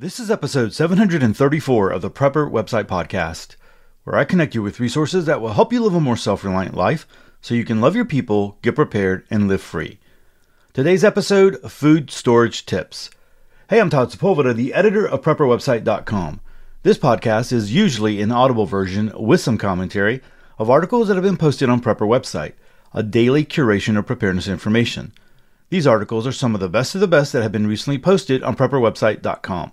This is episode 734 of the Prepper Website Podcast, where I connect you with resources that will help you live a more self reliant life so you can love your people, get prepared, and live free. Today's episode Food Storage Tips. Hey, I'm Todd Sepulveda, the editor of PrepperWebsite.com. This podcast is usually an audible version with some commentary of articles that have been posted on Prepper Website, a daily curation of preparedness information. These articles are some of the best of the best that have been recently posted on PrepperWebsite.com.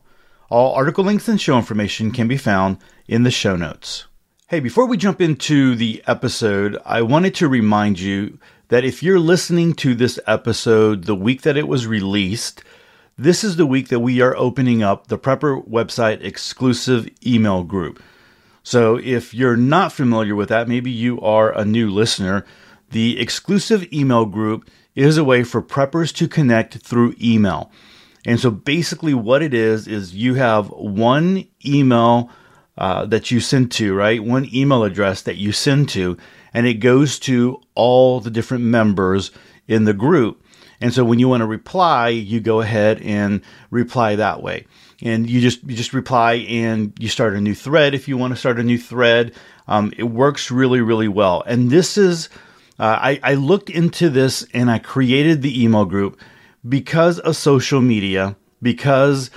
All article links and show information can be found in the show notes. Hey, before we jump into the episode, I wanted to remind you that if you're listening to this episode the week that it was released, this is the week that we are opening up the Prepper website exclusive email group. So if you're not familiar with that, maybe you are a new listener, the exclusive email group is a way for preppers to connect through email. And so basically, what it is, is you have one email uh, that you send to, right? One email address that you send to, and it goes to all the different members in the group. And so when you want to reply, you go ahead and reply that way. And you just you just reply and you start a new thread if you want to start a new thread. Um, it works really really well. And this is uh, I, I looked into this and I created the email group because of social media, because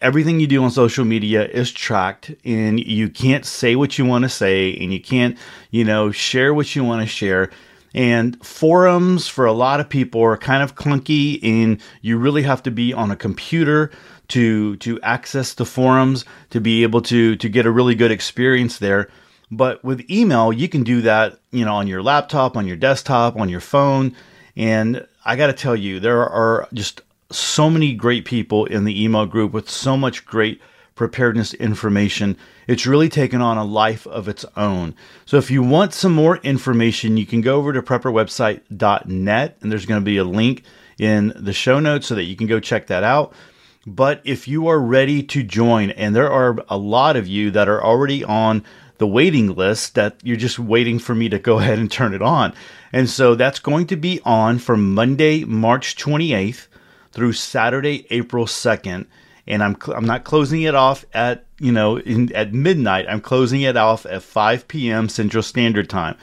everything you do on social media is tracked and you can't say what you want to say and you can't, you know, share what you want to share. And forums for a lot of people are kind of clunky and you really have to be on a computer to to access the forums to be able to to get a really good experience there. But with email, you can do that, you know, on your laptop, on your desktop, on your phone. And I got to tell you, there are just so many great people in the email group with so much great preparedness information. It's really taken on a life of its own. So if you want some more information, you can go over to prepperwebsite.net and there's going to be a link in the show notes so that you can go check that out. But if you are ready to join, and there are a lot of you that are already on the waiting list that you're just waiting for me to go ahead and turn it on. And so that's going to be on from Monday, March 28th through Saturday, April 2nd. And I'm, I'm not closing it off at, you know, in, at midnight. I'm closing it off at 5 p.m. Central Standard Time.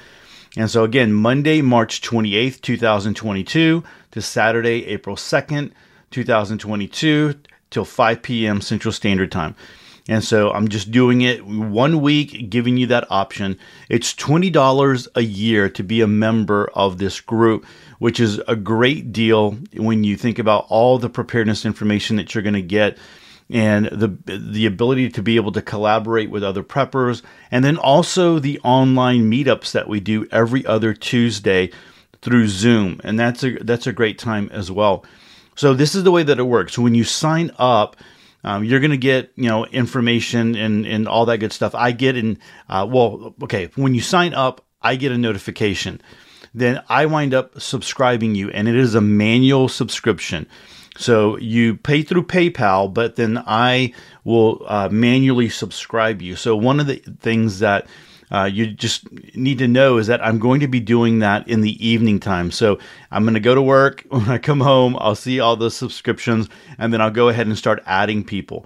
And so again, Monday, March 28th, 2022 to Saturday, April 2nd, 2022 till 5 p.m. Central Standard Time. And so I'm just doing it one week, giving you that option. It's $20 a year to be a member of this group, which is a great deal when you think about all the preparedness information that you're going to get and the the ability to be able to collaborate with other preppers and then also the online meetups that we do every other Tuesday through Zoom and that's a that's a great time as well. So this is the way that it works. When you sign up, um, you're going to get you know information and and all that good stuff. I get in uh, well, okay. When you sign up, I get a notification. Then I wind up subscribing you, and it is a manual subscription. So you pay through PayPal, but then I will uh, manually subscribe you. So one of the things that uh, you just need to know is that I'm going to be doing that in the evening time. So I'm going to go to work. When I come home, I'll see all the subscriptions and then I'll go ahead and start adding people.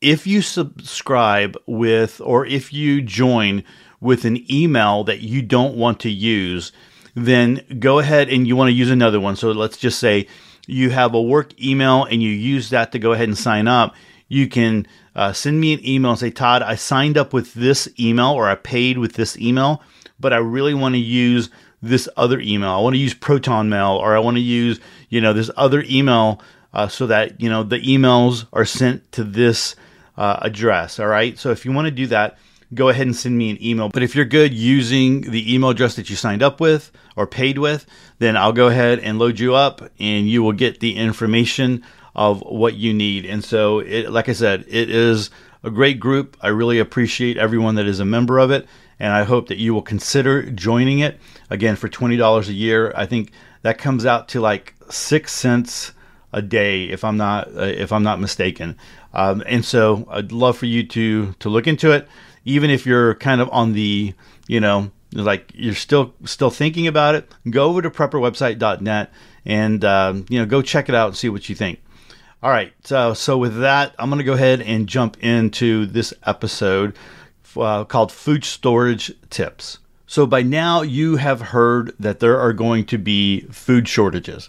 If you subscribe with or if you join with an email that you don't want to use, then go ahead and you want to use another one. So let's just say you have a work email and you use that to go ahead and sign up. You can uh, send me an email and say, Todd, I signed up with this email or I paid with this email, but I really want to use this other email. I want to use Proton Mail or I want to use, you know, this other email uh, so that, you know, the emails are sent to this uh, address. All right. So if you want to do that, go ahead and send me an email. But if you're good using the email address that you signed up with or paid with, then I'll go ahead and load you up and you will get the information of what you need. And so, it, like I said, it is a great group. I really appreciate everyone that is a member of it, and I hope that you will consider joining it. Again, for twenty dollars a year, I think that comes out to like six cents a day, if I'm not uh, if I'm not mistaken. Um, and so, I'd love for you to to look into it, even if you're kind of on the you know like you're still still thinking about it. Go over to prepperwebsite.net and um, you know go check it out and see what you think. All right. So, so with that, I'm going to go ahead and jump into this episode uh, called Food Storage Tips. So, by now, you have heard that there are going to be food shortages.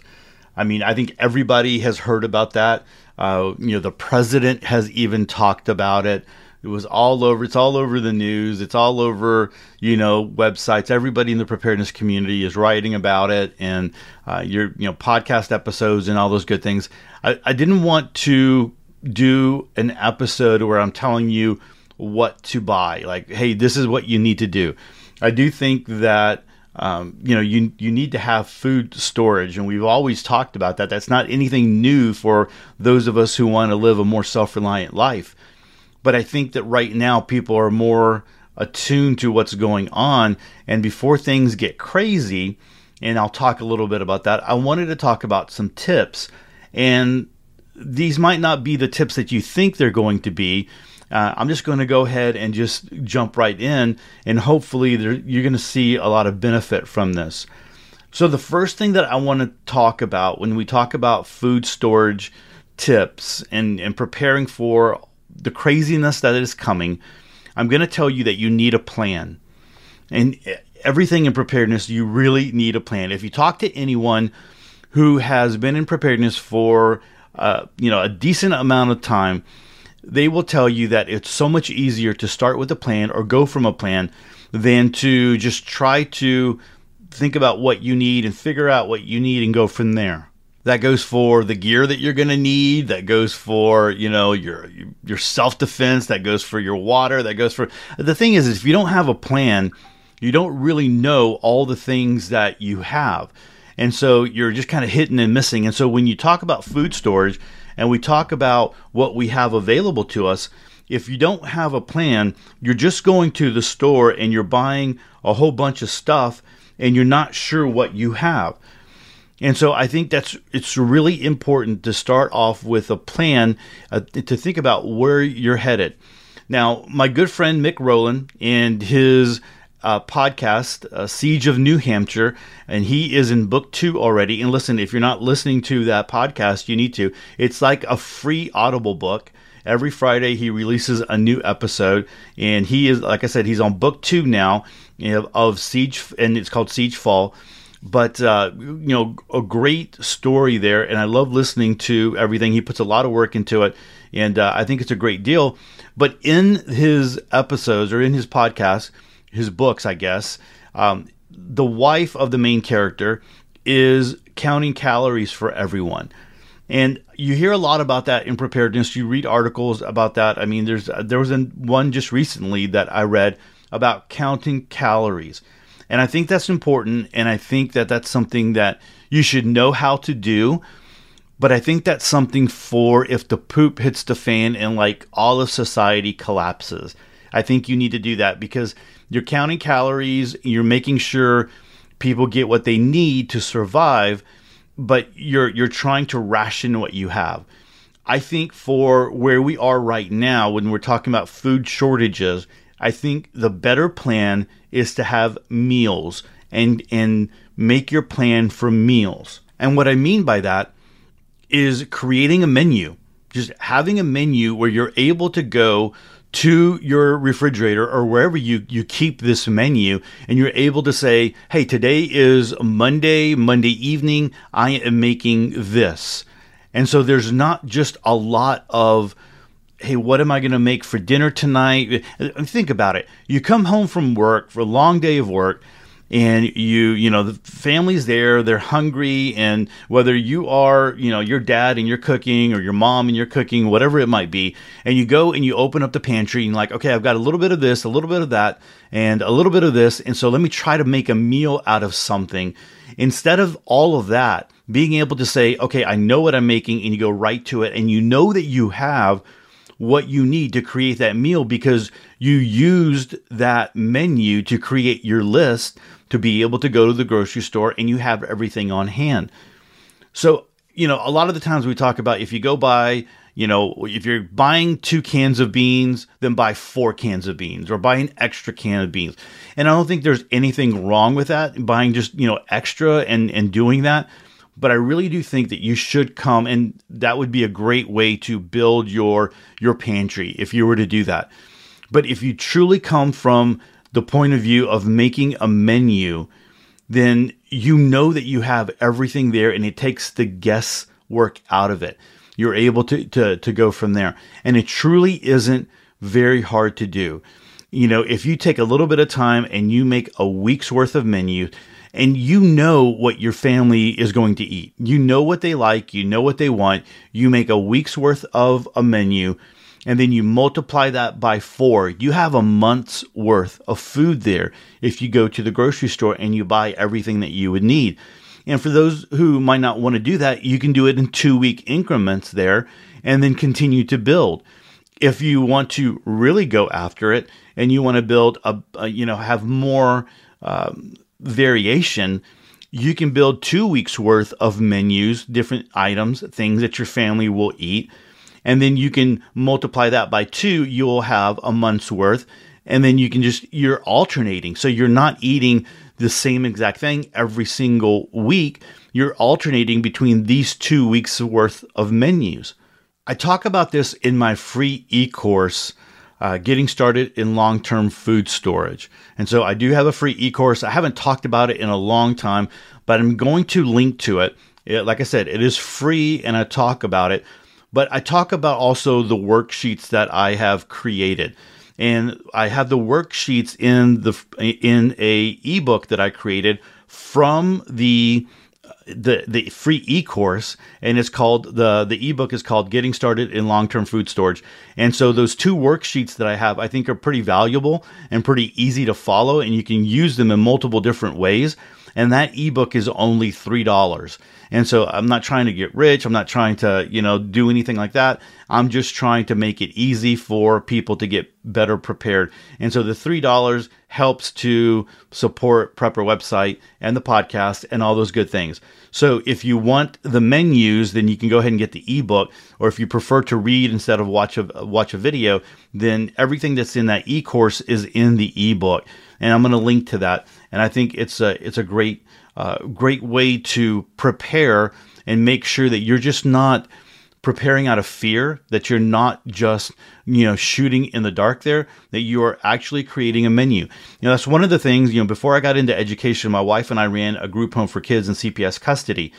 I mean, I think everybody has heard about that. Uh, you know, the president has even talked about it. It was all over. It's all over the news. It's all over, you know, websites. Everybody in the preparedness community is writing about it, and uh, your, you know, podcast episodes and all those good things. I, I didn't want to do an episode where I'm telling you what to buy. Like, hey, this is what you need to do. I do think that um, you know you you need to have food storage, and we've always talked about that. That's not anything new for those of us who want to live a more self-reliant life. But I think that right now people are more attuned to what's going on. And before things get crazy, and I'll talk a little bit about that, I wanted to talk about some tips. And these might not be the tips that you think they're going to be. Uh, I'm just going to go ahead and just jump right in, and hopefully, there, you're going to see a lot of benefit from this. So, the first thing that I want to talk about when we talk about food storage tips and, and preparing for the craziness that is coming, I'm going to tell you that you need a plan. And everything in preparedness, you really need a plan. If you talk to anyone who has been in preparedness for uh, you know a decent amount of time, they will tell you that it's so much easier to start with a plan or go from a plan than to just try to think about what you need and figure out what you need and go from there that goes for the gear that you're going to need that goes for you know your your self defense that goes for your water that goes for the thing is, is if you don't have a plan you don't really know all the things that you have. And so you're just kind of hitting and missing. And so when you talk about food storage and we talk about what we have available to us if you don't have a plan you're just going to the store and you're buying a whole bunch of stuff and you're not sure what you have and so I think that's it's really important to start off with a plan uh, to think about where you're headed. Now, my good friend Mick Rowland and his uh, podcast, uh, Siege of New Hampshire, and he is in book two already. And listen, if you're not listening to that podcast, you need to. It's like a free Audible book. Every Friday, he releases a new episode, and he is, like I said, he's on book two now of Siege, and it's called Siege Fall but uh, you know a great story there and i love listening to everything. He puts a lot of work into it and uh, i think it's a great deal. But in his episodes or in his podcast his books i guess um, the wife of the main character is counting calories for everyone. And you hear a lot about that in preparedness. You read articles about that. I mean there's there was one just recently that i read about counting calories and I think that's important. And I think that that's something that you should know how to do. But I think that's something for if the poop hits the fan and like all of society collapses. I think you need to do that because you're counting calories, you're making sure people get what they need to survive, but you're you're trying to ration what you have. I think for where we are right now when we're talking about food shortages, I think the better plan is to have meals and and make your plan for meals. And what I mean by that is creating a menu. Just having a menu where you're able to go to your refrigerator or wherever you, you keep this menu and you're able to say, hey, today is Monday, Monday evening, I am making this. And so there's not just a lot of hey, what am I going to make for dinner tonight? Uh, think about it. You come home from work for a long day of work and you you know the family's there they're hungry and whether you are you know your dad and you're cooking or your mom and you're cooking whatever it might be and you go and you open up the pantry and like okay i've got a little bit of this a little bit of that and a little bit of this and so let me try to make a meal out of something instead of all of that being able to say okay i know what i'm making and you go right to it and you know that you have what you need to create that meal because you used that menu to create your list to be able to go to the grocery store and you have everything on hand. So, you know, a lot of the times we talk about if you go buy, you know, if you're buying two cans of beans, then buy four cans of beans or buy an extra can of beans. And I don't think there's anything wrong with that, buying just, you know, extra and, and doing that. But I really do think that you should come and that would be a great way to build your your pantry if you were to do that. But if you truly come from the point of view of making a menu, then you know that you have everything there and it takes the guesswork out of it. You're able to, to, to go from there. And it truly isn't very hard to do. You know, if you take a little bit of time and you make a week's worth of menu, and you know what your family is going to eat. You know what they like, you know what they want. You make a week's worth of a menu and then you multiply that by four. You have a month's worth of food there if you go to the grocery store and you buy everything that you would need. And for those who might not want to do that, you can do it in two week increments there and then continue to build. If you want to really go after it and you want to build a, a you know, have more um, variation, you can build two weeks worth of menus, different items, things that your family will eat. And then you can multiply that by two, you'll have a month's worth. And then you can just, you're alternating. So you're not eating the same exact thing every single week. You're alternating between these two weeks worth of menus. I talk about this in my free e course uh, getting started in long term food storage. And so I do have a free e course. I haven't talked about it in a long time, but I'm going to link to it. it. Like I said, it is free and I talk about it, but I talk about also the worksheets that I have created. And I have the worksheets in the in a ebook that I created from the the the free e-course and it's called the the ebook is called getting started in long-term food storage. And so those two worksheets that i have i think are pretty valuable and pretty easy to follow and you can use them in multiple different ways. And that ebook is only three dollars. And so i'm not trying to get rich. I'm not trying to you know do anything like that. I'm just trying to make it easy for people to get better prepared. And so the three dollars helps to support prepper website and the podcast and all those good things. So if you want the menus then you can go ahead and get the ebook or if you prefer to read instead of watch a watch a video then everything that's in that e-course is in the ebook. And i'm going to link to that. And I think it's a it's a great uh, great way to prepare and make sure that you're just not preparing out of fear that you're not just you know shooting in the dark there that you are actually creating a menu. You know that's one of the things you know before i got into education my wife and i ran a group home for kids in cps custody.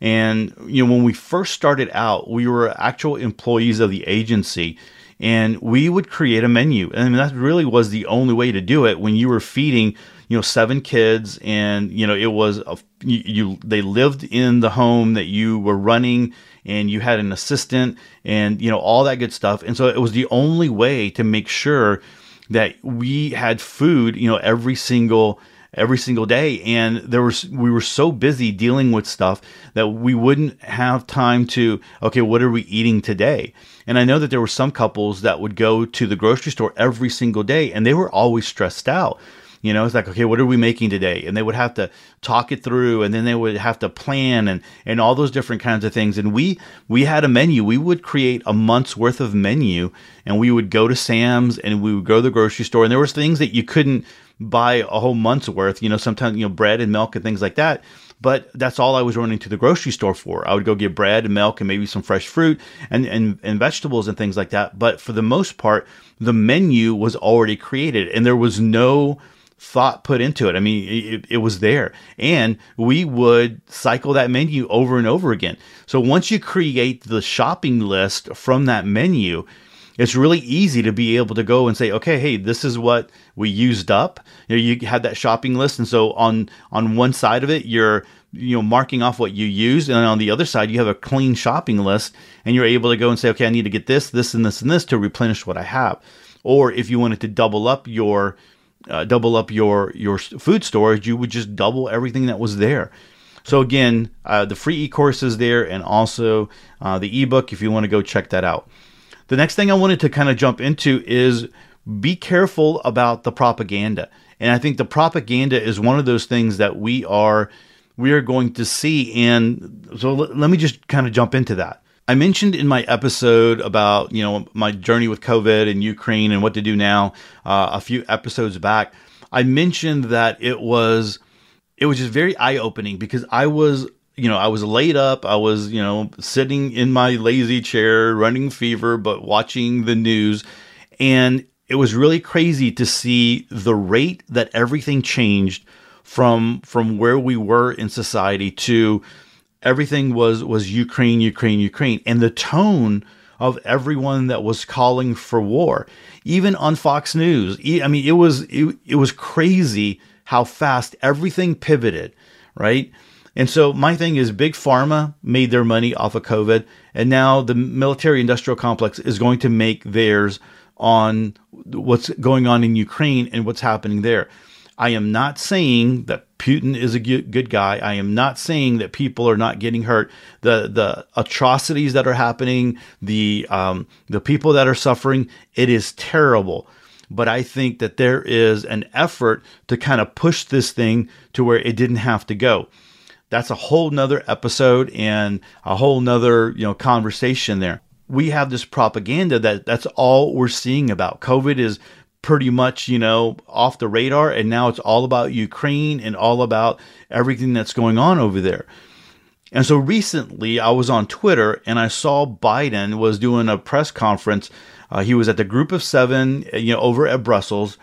And you know when we first started out we were actual employees of the agency and we would create a menu. And that really was the only way to do it when you were feeding you know seven kids and you know it was a, you, you they lived in the home that you were running and you had an assistant and you know all that good stuff. And so it was the only way to make sure that we had food you know every single every single day. And there was we were so busy dealing with stuff that we wouldn't have time to okay what are we eating today? And i know that there were some couples that would go to the grocery store every single day and they were always stressed out you know, it's like, okay, what are we making today? And they would have to talk it through and then they would have to plan and, and all those different kinds of things. And we, we had a menu. We would create a month's worth of menu and we would go to Sam's and we would go to the grocery store. And there was things that you couldn't buy a whole month's worth, you know, sometimes, you know, bread and milk and things like that but that's all I was running to the grocery store for. I would go get bread and milk and maybe some fresh fruit and, and, and vegetables and things like that. But for the most part, the menu was already created and there was no thought put into it. I mean, it, it, was there. And we would cycle that menu over and over again. So once you create the shopping list from that menu, it's really easy to be able to go and say, okay, hey, this is what we used up. You, know, you had that shopping list, and so on on one side of it, you're you know marking off what you used, and on the other side, you have a clean shopping list, and you're able to go and say, okay, I need to get this, this, and this, and this to replenish what I have. Or if you wanted to double up your uh, double up your your food storage, you would just double everything that was there. So again, uh, the free e-course is there, and also uh, the ebook if you want to go check that out. The next thing I wanted to kind of jump into is be careful about the propaganda, and I think the propaganda is one of those things that we are we are going to see. And so l- let me just kind of jump into that. I mentioned in my episode about you know my journey with COVID and Ukraine and what to do now uh, a few episodes back. I mentioned that it was it was just very eye opening because I was you know, I was laid up. I was, you know, sitting in my lazy chair, running fever, but watching the news. And it was really crazy to see the rate that everything changed from from where we were in society to everything was was Ukraine, Ukraine, Ukraine, and the tone of everyone that was calling for war, even on Fox News. I mean, it was it, it was crazy how fast everything pivoted, right? And so my thing is big pharma made their money off of COVID and now the military industrial complex is going to make theirs on what's going on in Ukraine and what's happening there. I am not saying that Putin is a good guy. I am not saying that people are not getting hurt. The the atrocities that are happening, the um, the people that are suffering, it is terrible. But I think that there is an effort to kind of push this thing to where it didn't have to go. That's a whole nother episode and a whole nother you know conversation there we have this propaganda that that's all we're seeing about COVID is pretty much, you know, off the radar. And now it's all about Ukraine and all about everything that's going on over there. And so recently I was on Twitter and I saw Biden was doing a press conference. Uh, he was at the group of seven, you know, over at Brussels.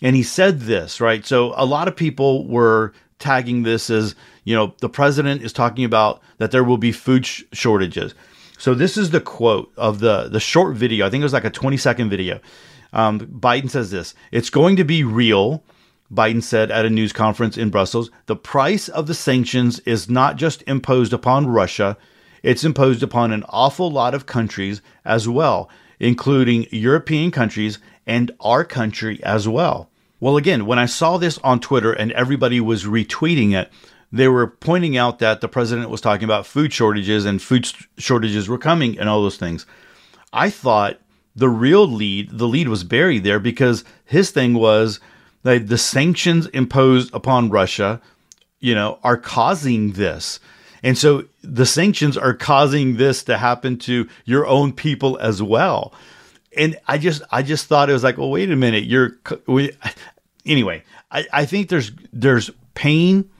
And he said this, right? So a lot of people were tagging this as, you know, the president is talking about that there will be food sh- shortages. So this is the quote of the the short video. I think it was like a 20 second video. Um, Biden says this: "It's going to be real." Biden said at a news conference in Brussels. The price of the sanctions is not just imposed upon Russia; it's imposed upon an awful lot of countries as well, including European countries and our country as well. Well, again, when I saw this on Twitter and everybody was retweeting it, they were pointing out that the president was talking about food shortages and food shortages were coming and all those things. I thought the real lead, the lead was buried there because his thing was that the sanctions imposed upon Russia, you know, are causing this. And so the sanctions are causing this to happen to your own people as well. And I just, I just thought it was like, well, wait a minute, you're, we, anyway. I, I think there's, there's pain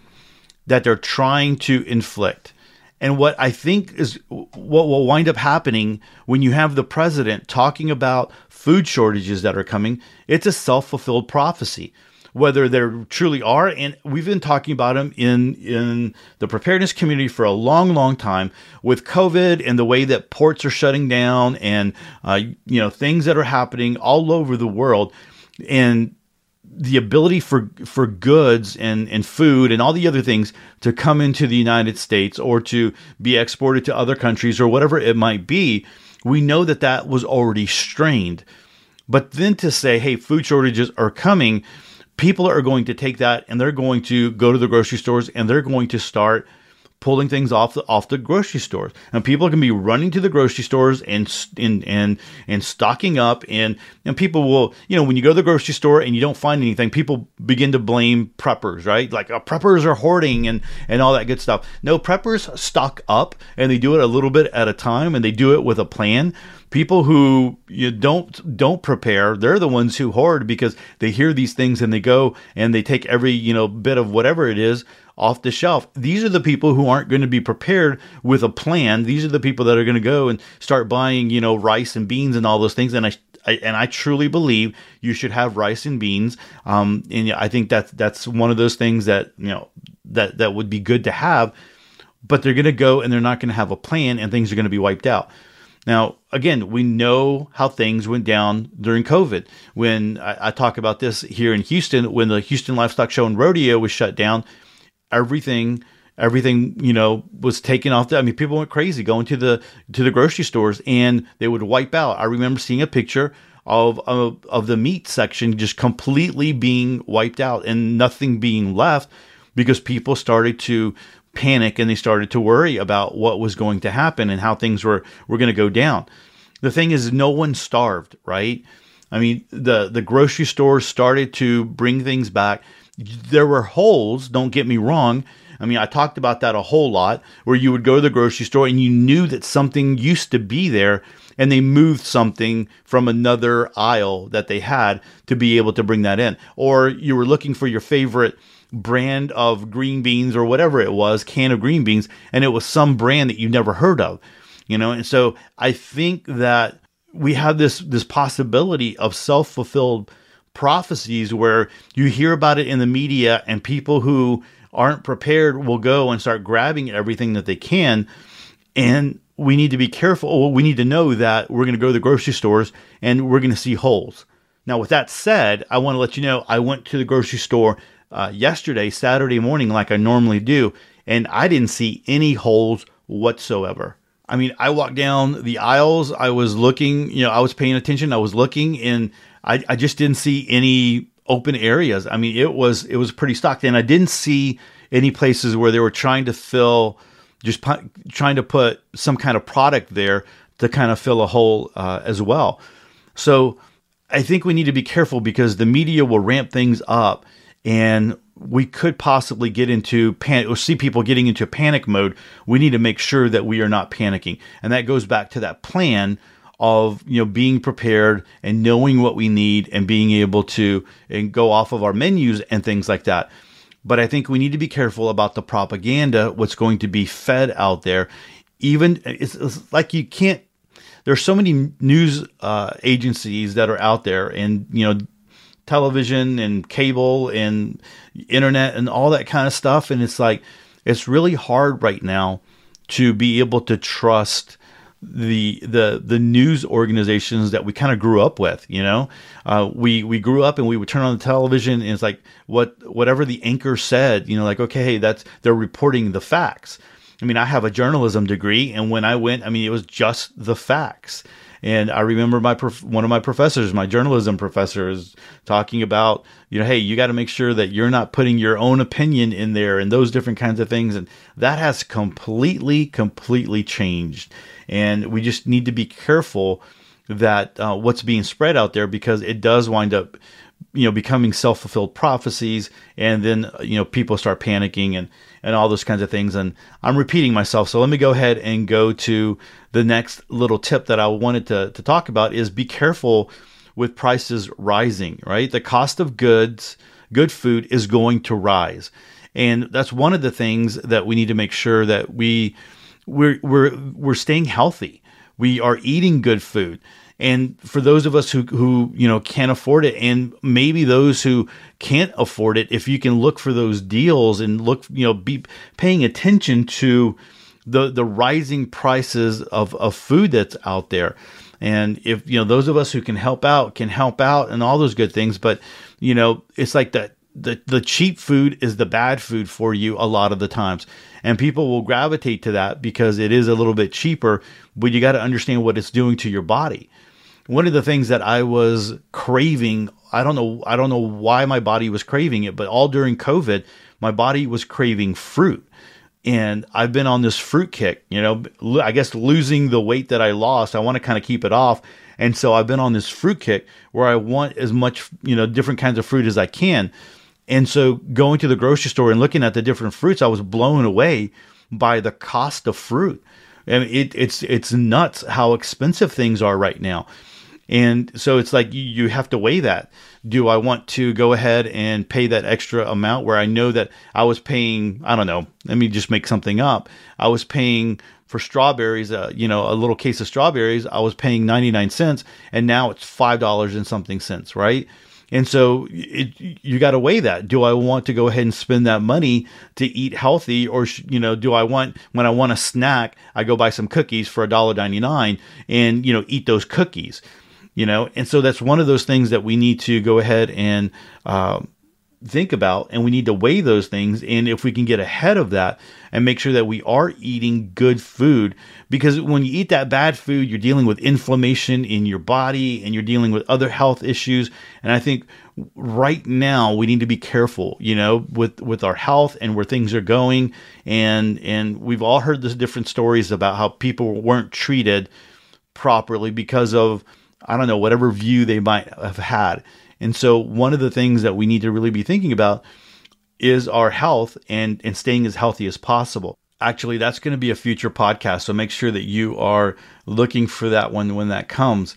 that they're trying to inflict. And what I think is what will wind up happening when you have the president talking about food shortages that are coming, it's a self fulfilled prophecy. Whether there truly are, and we've been talking about them in in the preparedness community for a long, long time. With COVID and the way that ports are shutting down, and uh, you know things that are happening all over the world, and the ability for for goods and, and food and all the other things to come into the United States or to be exported to other countries or whatever it might be, we know that that was already strained. But then to say, hey, food shortages are coming, people are going to take that and they're going to go to the grocery stores and they're going to start pulling things off the off the grocery stores, and people can be running to the grocery stores and and and and stocking up, and and people will, you know, when you go to the grocery store and you don't find anything, people begin to blame preppers, right? Like uh, preppers are hoarding and and all that good stuff. No, preppers stock up, and they do it a little bit at a time, and they do it with a plan people who you don't don't prepare they're the ones who hoard because they hear these things and they go and they take every you know bit of whatever it is off the shelf. These are the people who aren't going to be prepared with a plan. These are the people that are going to go and start buying, you know, rice and beans and all those things. And I, I and I truly believe you should have rice and beans. Um, and I think that's that's one of those things that you know that that would be good to have. But they're going to go and they're not going to have a plan, and things are going to be wiped out. Now, again, we know how things went down during COVID. When I, I, talk about this here in Houston, when the Houston Livestock Show and Rodeo was shut down, everything everything you know was taken off the, i mean people went crazy going to the to the grocery stores and they would wipe out. I remember seeing a picture of of, of the meat section just completely being wiped out and nothing being left because people started to panic and they started to worry about what was going to happen and how things were were going to go down. The thing is no one starved right? I mean the the grocery stores started to bring things back there were holes, don't get me wrong, I mean, I talked about that a whole lot where you would go to the grocery store and you knew that something used to be there and they moved something from another aisle that they had to be able to bring that in. Or you were looking for your favorite brand of green beans or whatever it was, can of green beans, and it was some brand that you never heard of. You know, and so I think that we have this this possibility of self-fulfilled prophecies where you hear about it in the media and people who aren't prepared will go and start grabbing everything that they can and we need to be careful. We need to know that we're going to go to the grocery stores and we're going to see holes. Now, with that said, I want to let you know I went to the grocery store uh, yesterday, Saturday morning, like I normally do, and I didn't see any holes whatsoever. I mean, I walked down the aisles. I was looking, you know, I was paying attention. I was looking, and I, I just didn't see any open areas. I mean, it was it was pretty stocked, and I didn't see any places where they were trying to fill just trying to put some kind of product there to kind of fill a hole uh, as well. So I think we need to be careful because the media will ramp things up and we could possibly get into panic or see people getting into panic mode. We need to make sure that we are not panicking. And that goes back to that plan of you know being prepared and knowing what we need and being able to and go off of our menus and things like that. But I think we need to be careful about the propaganda, what's going to be fed out there. Even it's, it's like you can't. There's so many news uh, agencies that are out there, and you know, television and cable and internet and all that kind of stuff. And it's like it's really hard right now to be able to trust the the the news organizations that we kind of grew up with. You know, uh, we we grew up and we would turn on the television and it's like what whatever the anchor said. You know, like okay, hey, that's they're reporting the facts. I mean, I have a journalism degree, and when I went, I mean, it was just the facts. And I remember my prof- one of my professors, my journalism professor, is talking about, you know, hey, you got to make sure that you're not putting your own opinion in there and those different kinds of things. And that has completely, completely changed. And we just need to be careful that uh, what's being spread out there because it does wind up you know becoming self-fulfilled prophecies and then you know people start panicking and and all those kinds of things and i'm repeating myself so let me go ahead and go to the next little tip that i wanted to, to talk about is be careful with prices rising right the cost of goods good food is going to rise and that's one of the things that we need to make sure that we we're we're we're staying healthy. We are eating good food. And for those of us who, who you know can't afford it, and maybe those who can't afford it, if you can look for those deals and look, you know, be paying attention to the the rising prices of, of food that's out there. And if you know those of us who can help out can help out and all those good things, but you know, it's like that the the cheap food is the bad food for you a lot of the times. And people will gravitate to that because it is a little bit cheaper but you got to understand what it's doing to your body one of the things that i was craving i don't know i don't know why my body was craving it but all during covid my body was craving fruit and i've been on this fruit kick you know i guess losing the weight that i lost i want to kind of keep it off and so i've been on this fruit kick where i want as much you know different kinds of fruit as i can and so going to the grocery store and looking at the different fruits, I was blown away by the cost of fruit. I mean, it, it's it's nuts how expensive things are right now. And so it's like you have to weigh that. Do I want to go ahead and pay that extra amount where I know that I was paying, I don't know, let me just make something up. I was paying for strawberries, uh, you know, a little case of strawberries, I was paying 99 cents and now it's $5 and something cents, right? And so it, you got to weigh that. Do I want to go ahead and spend that money to eat healthy, or you know, do I want when I want a snack, I go buy some cookies for a dollar ninety nine and you know eat those cookies, you know? And so that's one of those things that we need to go ahead and uh, think about and we need to weigh those things and if we can get ahead of that and make sure that we are eating good food because when you eat that bad food you're dealing with inflammation in your body and you're dealing with other health issues and i think right now we need to be careful you know with with our health and where things are going and and we've all heard the different stories about how people weren't treated properly because of i don't know whatever view they might have had and so, one of the things that we need to really be thinking about is our health and, and staying as healthy as possible. Actually, that's going to be a future podcast. So make sure that you are looking for that one when that comes.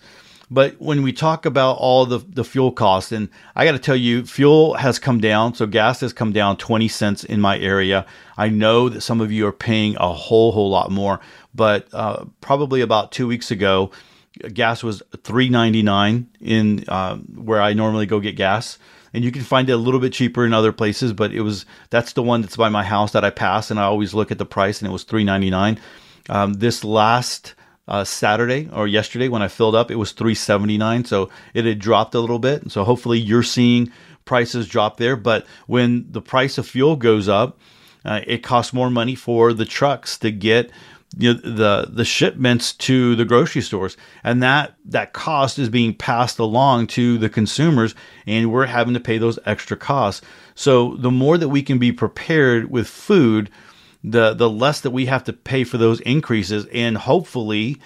But when we talk about all the, the fuel costs, and I got to tell you, fuel has come down. So gas has come down 20 cents in my area. I know that some of you are paying a whole, whole lot more, but uh, probably about two weeks ago, gas was 3.99 in uh, where I normally go get gas. And you can find it a little bit cheaper in other places but it was that's the one that's by my house that i pass and i always look at the price and it was 399 um, this last uh, saturday or yesterday when i filled up it was 379 so it had dropped a little bit. So hopefully you're seeing prices drop there but when the price of fuel goes up uh, it costs more money for the trucks to get you know, the the shipments to the grocery stores, and that that cost is being passed along to the consumers, and we're having to pay those extra costs. So the more that we can be prepared with food, the the less that we have to pay for those increases, and hopefully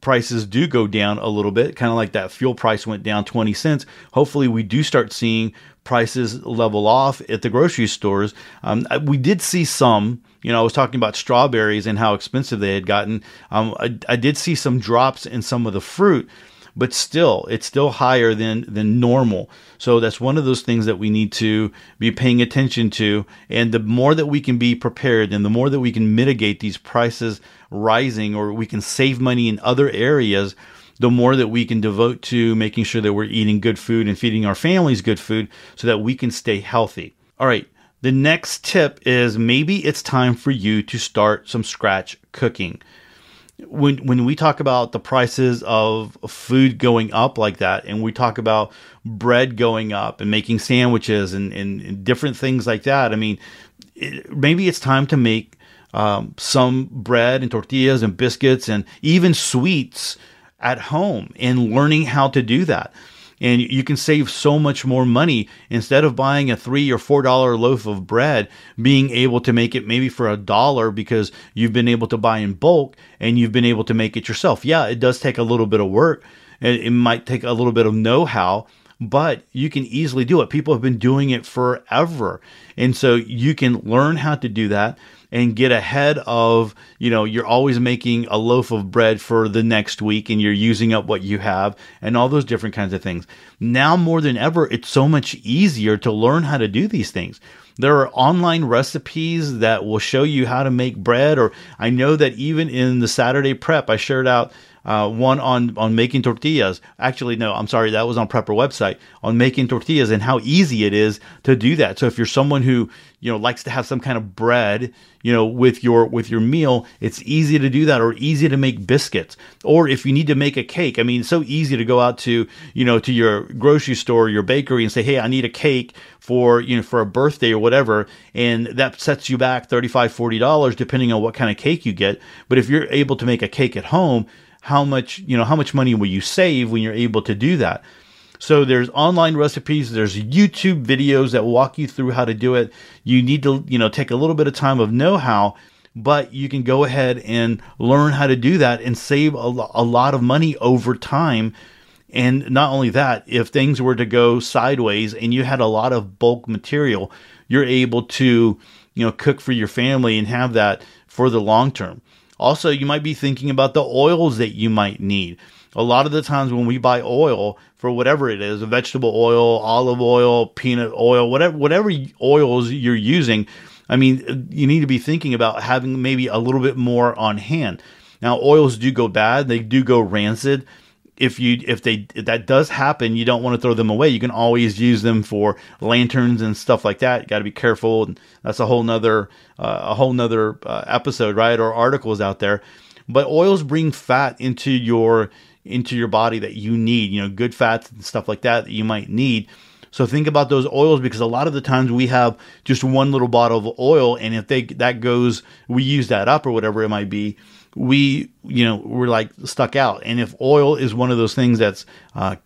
prices do go down a little bit, kind of like that fuel price went down 20 cents. Hopefully, we do start seeing prices level off at the grocery stores. Um, we did see some you know, I was talking about strawberries and how expensive they had gotten. Um, I, I did see some drops in some of the fruit, but still, it's still higher than than normal. So that's one of those things that we need to be paying attention to. And the more that we can be prepared, and the more that we can mitigate these prices rising, or we can save money in other areas. The more that we can devote to making sure that we're eating good food and feeding our families good food so that we can stay healthy. All right, the next tip is maybe it's time for you to start some scratch cooking. When when we talk about the prices of food going up like that, and we talk about bread going up and making sandwiches and, and, and different things like that, I mean, it, maybe it's time to make um, some bread and tortillas and biscuits and even sweets at home and learning how to do that and you can save so much more money instead of buying a three or four dollar loaf of bread being able to make it maybe for a dollar because you've been able to buy in bulk and you've been able to make it yourself. Yeah it does take a little bit of work. It might take a little bit of know-how but you can easily do it. People have been doing it forever. And so you can learn how to do that and get ahead of, you know, you're always making a loaf of bread for the next week and you're using up what you have and all those different kinds of things. Now more than ever, it's so much easier to learn how to do these things. There are online recipes that will show you how to make bread, or I know that even in the Saturday prep, I shared out uh, one on on making tortillas. Actually, no, I'm sorry, that was on Prepper website on making tortillas and how easy it is to do that. So if you're someone who you know likes to have some kind of bread, you know, with your with your meal, it's easy to do that, or easy to make biscuits, or if you need to make a cake. I mean, it's so easy to go out to you know to your grocery store, your bakery, and say, hey, I need a cake for you know for a birthday or whatever, and that sets you back 35 40 dollars depending on what kind of cake you get. But if you're able to make a cake at home how much you know how much money will you save when you're able to do that? So there's online recipes there's youtube videos that walk you through how to do it. You need to you know take a little bit of time of know-how but you can go ahead and learn how to do that and save a, a lot of money over time. And not only that if things were to go sideways and you had a lot of bulk material you're able to you know cook for your family and have that for the long term also, you might be thinking about the oils that you might need. A lot of the times when we buy oil for whatever it is, a vegetable oil, olive oil, peanut oil, whatever whatever oils you're using, I mean, you need to be thinking about having maybe a little bit more on hand. Now, oils do go bad, they do go rancid, if you if they if that does happen, you don't want to throw them away. You can always use them for lanterns and stuff like that. You got to be careful. And that's a whole nother uh, a whole nother uh, episode, right? Or articles out there. But oils bring fat into your into your body that you need. You know, good fats and stuff like that that you might need. So think about those oils because a lot of the times we have just one little bottle of oil, and if they that goes, we use that up or whatever it might be we you know we're like stuck out. And if oil is one of those things that's uh,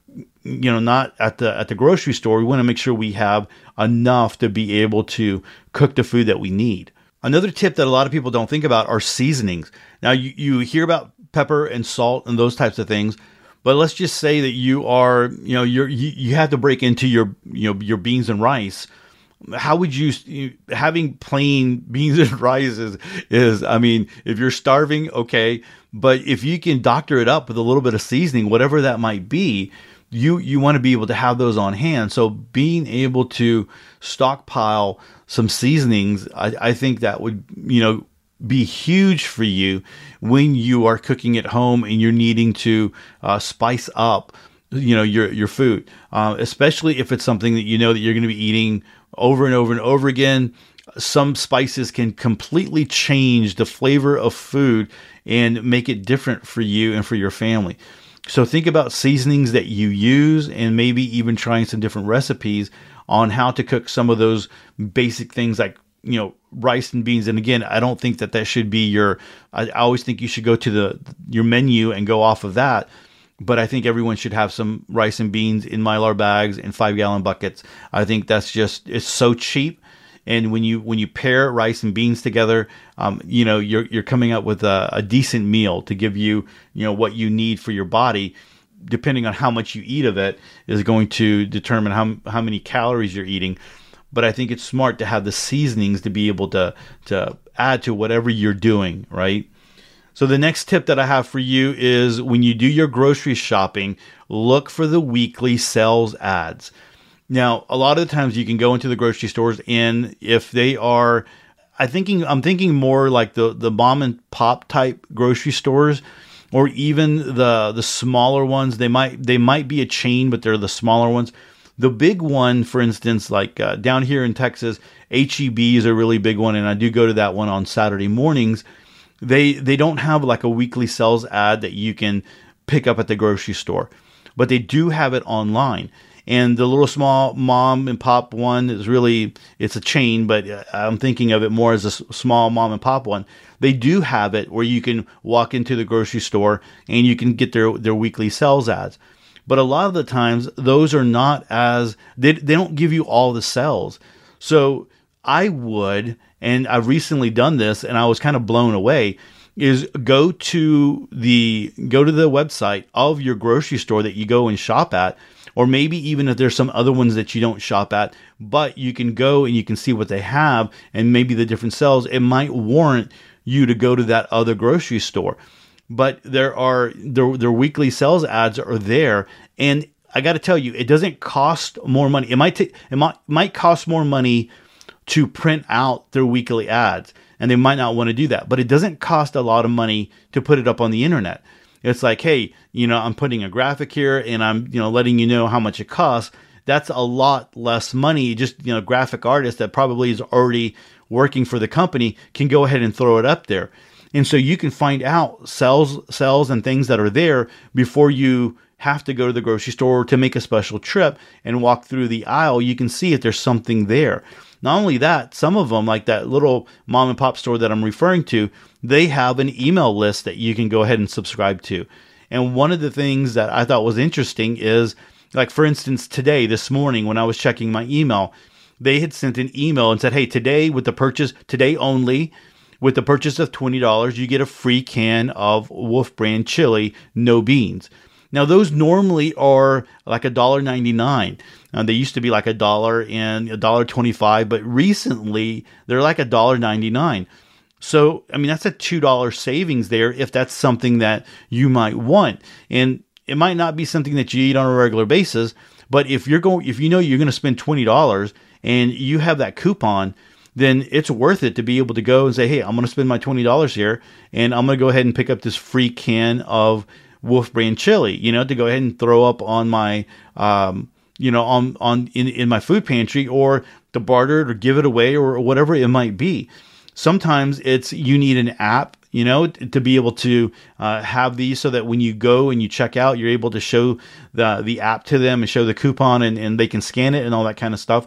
you know not at the at the grocery store we want to make sure we have enough to be able to cook the food that we need. Another tip that a lot of people don't think about are seasonings. Now you, you hear about pepper and salt and those types of things but let's just say that you are you know you're you, you have to break into your you know your beans and rice how would you, you having plain beans and rice is, is I mean, if you're starving, okay, but if you can doctor it up with a little bit of seasoning, whatever that might be, you you want to be able to have those on hand. So being able to stockpile some seasonings, I, I think that would you know be huge for you when you are cooking at home and you're needing to uh, spice up you know your your food uh, especially if it's something that you know that you're going to be eating over and over and over again. Some spices can completely change the flavor of food and make it different for you and for your family. So think about seasonings that you use and maybe even trying some different recipes on how to cook some of those basic things like you know rice and beans. And again i don't think that that should be your i always think you should go to the your menu and go off of that but i think everyone should have some rice and beans in mylar bags in five gallon buckets. I think that's just it's so cheap. And when you when you pair rice and beans together um, you know you're you're coming up with a, a decent meal to give you you know what you need for your body. Depending on how much you eat of it is going to determine how how many calories you're eating. But I think it's smart to have the seasonings to be able to to add to whatever you're doing, right? So the next tip that I have for you is when you do your grocery shopping, look for the weekly sales ads. Now, a lot of the times you can go into the grocery stores and if they are I thinking I'm thinking more like the the mom and pop type grocery stores or even the the smaller ones, they might they might be a chain but they're the smaller ones the big one, for instance, like uh, down here in Texas, HEB is a really big one, and I do go to that one on Saturday mornings. They they don't have like a weekly sales ad that you can pick up at the grocery store, but they do have it online. And the little small mom and pop one is really it's a chain, but uh, I'm thinking of it more as a small mom and pop one. They do have it where you can walk into the grocery store and you can get their their weekly sales ads. But a lot of the times, those are not as, they, they don't give you all the cells. So I would, and I've recently done this and I was kind of blown away is go to the go to the website of your grocery store that you go and shop at or maybe even if there's some other ones that you don't shop at but you can go and you can see what they have and maybe the different sales it might warrant you to go to that other grocery store but there are their their weekly sales ads are there, and I got to tell you, it doesn't cost more money. It might take it might might cost more money to print out their weekly ads, and they might not want to do that. But it doesn't cost a lot of money to put it up on the internet. It's like, hey, you know, I'm putting a graphic here, and I'm you know letting you know how much it costs. That's a lot less money. Just you know, graphic artist that probably is already working for the company can go ahead and throw it up there. And so you can find out cells, cells and things that are there before you have to go to the grocery store to make a special trip and walk through the aisle. You can see if there's something there. Not only that, some of them, like that little mom and pop store that I'm referring to, they have an email list that you can go ahead and subscribe to. And one of the things that I thought was interesting is, like, for instance, today, this morning, when I was checking my email, they had sent an email and said, Hey, today with the purchase, today only, with the purchase of $20, you get a free can of Wolf brand chili, no beans. Now those normally are like a dollar. Uh, they used to be like a dollar and a dollar twenty five, but recently they're like a dollar ninety nine. So I mean that's a two dollar savings there if that's something that you might want, and it might not be something that you eat on a regular basis. But if you're going, if you know you're going to spend twenty dollars and you have that coupon, then it's worth it to be able to go and say, hey, I'm going to spend my $20 here and I'm going to go ahead and pick up this free can of Wolf Brand chili, you know, to go ahead and throw up on my, um, you know, on, on in, in my food pantry or to barter it or give it away or whatever it might be. Sometimes it's you need an app you know, to be able to uh, have these so that when you go and you check out, you're able to show the the app to them and show the coupon and, and they can scan it and all that kind of stuff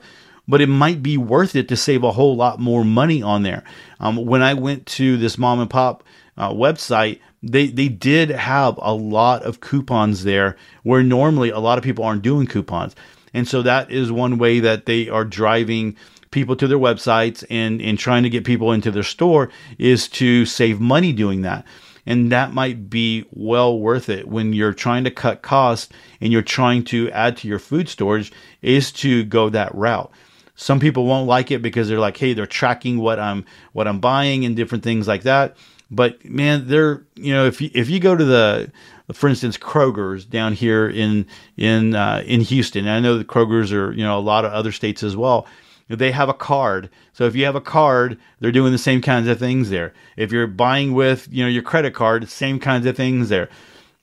but it might be worth it to save a whole lot more money on there. Um, when I went to this mom and pop uh, website, they they did have a lot of coupons there where normally a lot of people aren't doing coupons, and so that is one way that they are driving people to their websites and and trying to get people into their store is to save money doing that. And that might be well worth it when you're trying to cut costs and you're trying to add to your food storage is to go that route. Some people won't like it because they're like, hey, they're tracking what I'm what I'm buying and different things like that. But man, they're you know if you, if you go to the for instance, Kroger's down here in in uh, in Houston. I know the Kroger's are you know a lot of other states as well. They have a card, so if you have a card, they're doing the same kinds of things there. If you're buying with you know your credit card, same kinds of things there.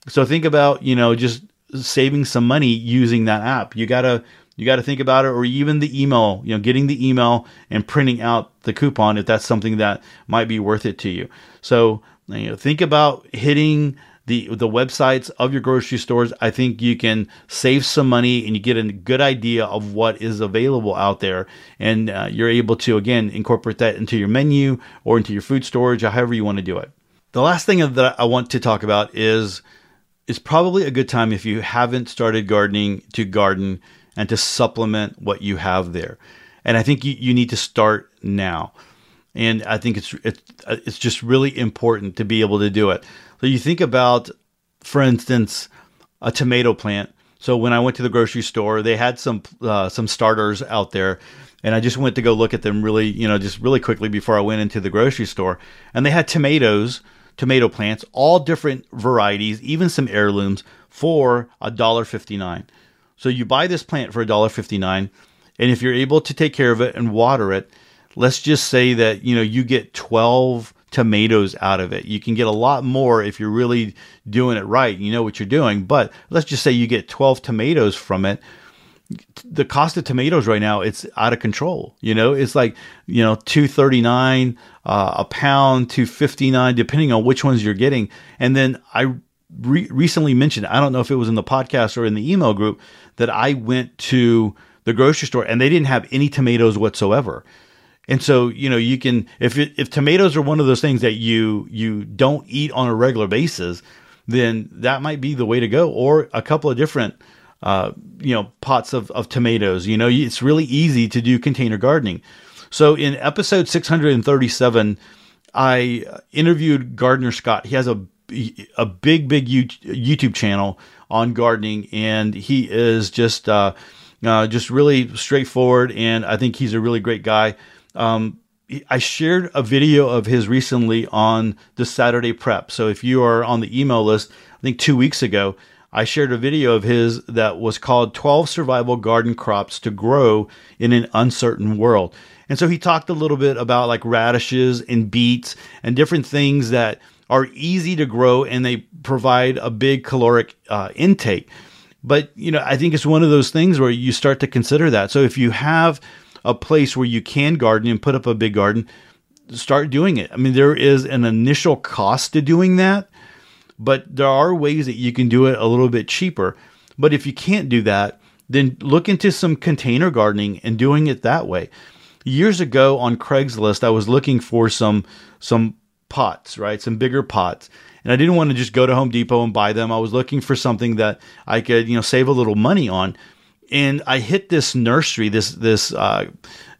So think about you know just saving some money using that app. You gotta you got to think about it, or even the email, you know, getting the email and printing out the coupon if that's something that might be worth it to you. So, you know, think about hitting the the websites of your grocery stores, I think you can save some money and you get a good idea of what is available out there, and uh, you're able to again incorporate that into your menu or into your food storage, or however you want to do it. The last thing that I want to talk about is is probably a good time if you haven't started gardening to garden and to supplement what you have there. And I think you, you need to start now. And I think it's, it's it's just really important to be able to do it. So you think about, for instance, a tomato plant. So when I went to the grocery store, they had some uh, some starters out there, and I just went to go look at them really, you know, just really quickly before I went into the grocery store, and they had tomatoes, tomato plants, all different varieties, even some heirlooms for a dollar fifty nine. So you buy this plant for a dollar fifty nine, and if you're able to take care of it and water it, let's just say that you know you get twelve tomatoes out of it. You can get a lot more if you're really doing it right. You know what you're doing. But let's just say you get 12 tomatoes from it. The cost of tomatoes right now it's out of control. You know, it's like you know 239 uh, a pound, 259 depending on which ones you're getting. And then I re- recently mentioned, I don't know if it was in the podcast or in the email group, that I went to the grocery store and they didn't have any tomatoes whatsoever. And so, you know, you can if it, if tomatoes are one of those things that you you don't eat on a regular basis, then that might be the way to go. Or a couple of different, uh, you know, pots of, of tomatoes. You know, it's really easy to do container gardening. So in episode 637, I interviewed Gardener Scott. He has a a big, big YouTube channel on gardening, and he is just uh, uh, just really straightforward. And I think he's a really great guy. Um, I shared a video of his recently on the Saturday prep. So if you are on the email list, I think two weeks ago, I shared a video of his that was called 12 Survival Garden Crops to Grow in an Uncertain World. And so he talked a little bit about like radishes and beets and different things that are easy to grow and they provide a big caloric uh, intake. But, you know, I think it's one of those things where you start to consider that. So if you have a place where you can garden and put up a big garden, start doing it. I mean, there is an initial cost to doing that, but there are ways that you can do it a little bit cheaper. But if you can't do that, then look into some container gardening and doing it that way. Years ago on Craigslist, I was looking for some some pots, right? Some bigger pots. And I didn't want to just go to Home Depot and buy them. I was looking for something that I could, you know, save a little money on and I hit this nursery, this this uh,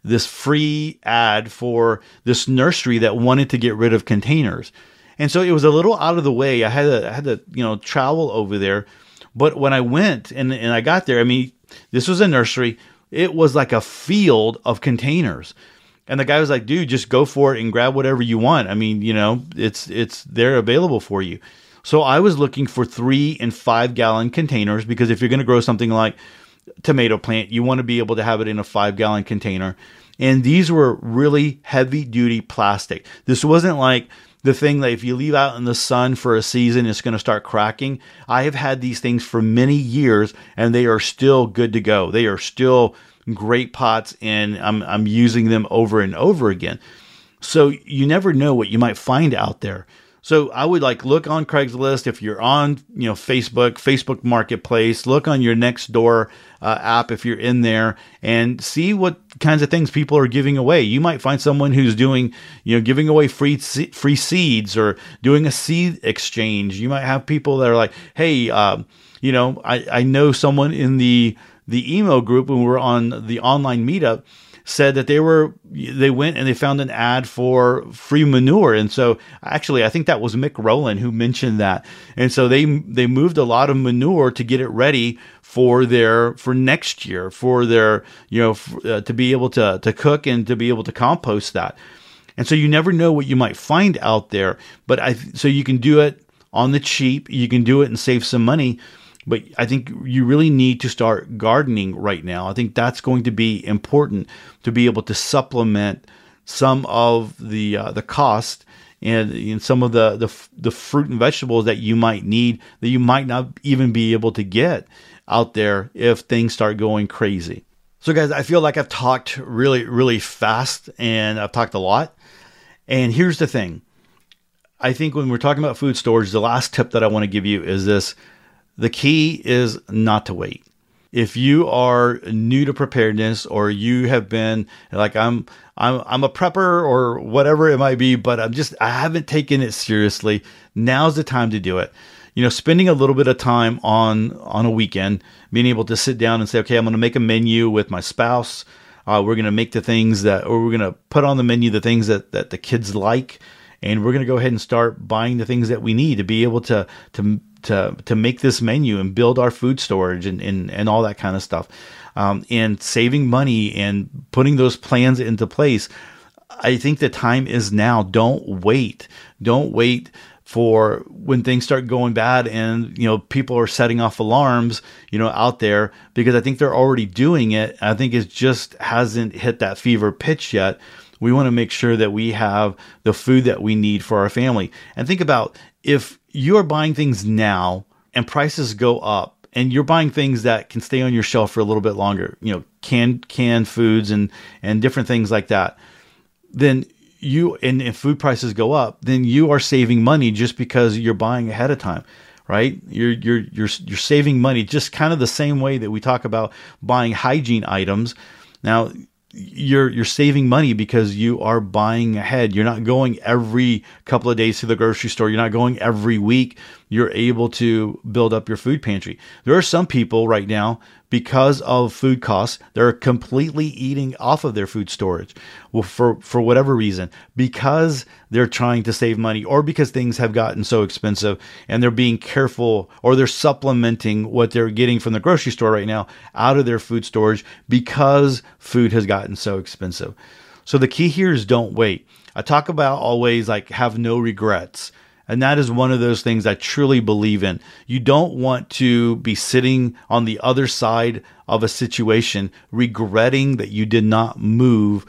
this free ad for this nursery that wanted to get rid of containers, and so it was a little out of the way. I had to I had to you know travel over there, but when I went and and I got there, I mean, this was a nursery. It was like a field of containers. And the guy was like, dude, just go for it and grab whatever you want. I mean, you know, it's it's they're available for you. So I was looking for three and five gallon containers because if you're going to grow something like tomato plant, you want to be able to have it in a five gallon container. And these were really heavy duty plastic. This wasn't like the thing that if you leave out in the sun for a season, it's going to start cracking. I have had these things for many years and they are still good to go. They are still great pots and I'm, I'm using them over and over again. So you never know what you might find out there. So I would like look on Craigslist if you're on, you know, Facebook, Facebook Marketplace, look on your Nextdoor uh, app if you're in there and see what kinds of things people are giving away. You might find someone who's doing, you know, giving away free free seeds or doing a seed exchange. You might have people that are like, "Hey, uh, you know, I I know someone in the the email group when we were on the online meetup said that they were they went and they found an ad for free manure, and so actually I think that was Mick Rowland who mentioned that, and so they they moved a lot of manure to get it ready for their for next year for their you know uh, to be able to to cook and to be able to compost that. And so you never know what you might find out there, but I so you can do it on the cheap, you can do it and save some money, but I think you really need to start gardening right now. I think that's going to be important to be able to supplement some of the uh, the cost and, and some of the, the the fruit and vegetables that you might need that you might not even be able to get out there if things start going crazy. So guys, I feel like I've talked really really fast and I've talked a lot. And here's the thing. I think when we're talking about food storage, the last tip that I want to give you is this the key is not to wait. If you are new to preparedness or you have been like I'm I'm I'm a prepper or whatever it might be, but I'm just I haven't taken it seriously, now's the time to do it. You know, spending a little bit of time on on a weekend, being able to sit down and say, okay, I'm going to make a menu with my spouse. Uh, we're going to make the things that, or we're going to put on the menu the things that that the kids like, and we're going to go ahead and start buying the things that we need to be able to to to to make this menu and build our food storage and and, and all that kind of stuff. Um, and saving money and putting those plans into place i think the time is now. Don't wait. Don't wait for when things start going bad and you know people are setting off alarms you know out there because i think they're already doing it. I think it just hasn't hit that fever pitch yet. We want to make sure that we have the food that we need for our family. And think about if you're buying things now and prices go up and you're buying things that can stay on your shelf for a little bit longer, you know, canned canned foods and and different things like that, then you and if food prices go up, then you are saving money just because you're buying ahead of time right? You're you're you're you're saving money just kind of the same way that we talk about buying hygiene items. Now, you're you're saving money because you are buying ahead. You're not going every couple of days to the grocery store. You're not going every week. You're able to build up your food pantry. There are some people right now because of food costs, they're completely eating off of their food storage well, for, for whatever reason, because they're trying to save money or because things have gotten so expensive and they're being careful or they're supplementing what they're getting from the grocery store right now out of their food storage because food has gotten so expensive. So the key here is don't wait. I talk about always like have no regrets. And that is one of those things I truly believe in. You don't want to be sitting on the other side of a situation regretting that you did not move,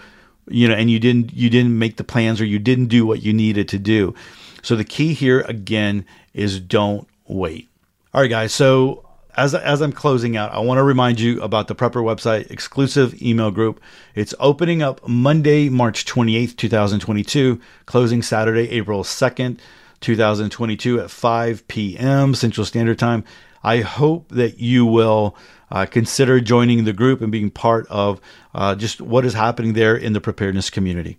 you know, and you didn't you didn't make the plans or you didn't do what you needed to do. So the key here again is don't wait. All right guys, so as, as I'm closing out, I want to remind you about the Prepper website exclusive email group. It's opening up Monday, March 28th, 2022, closing Saturday, April 2nd. 2022 at 5 p.m. Central Standard Time. I hope that you will uh, consider joining the group and being part of uh, just what is happening there in the preparedness community.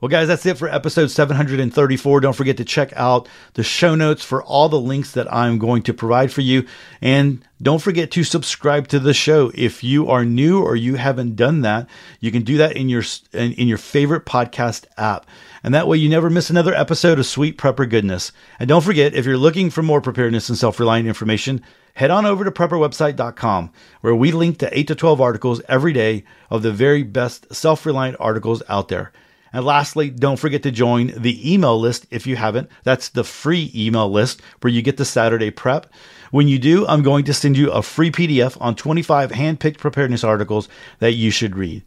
Well, guys, that's it for episode 734. Don't forget to check out the show notes for all the links that I'm going to provide for you. And don't forget to subscribe to the show. If you are new or you haven't done that, you can do that in your in, in your favorite podcast app. And that way you never miss another episode of Sweet Prepper Goodness. And don't forget, if you're looking for more preparedness and self-reliant information, head on over to prepperwebsite.com, where we link to 8 to 12 articles every day of the very best self-reliant articles out there. And lastly, don't forget to join the email list if you haven't. That's the free email list where you get the Saturday prep. When you do, I'm going to send you a free PDF on 25 handpicked preparedness articles that you should read.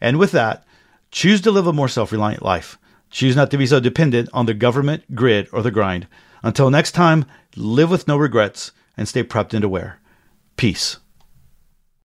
And with that, choose to live a more self reliant life. Choose not to be so dependent on the government, grid, or the grind. Until next time, live with no regrets and stay prepped and aware. Peace.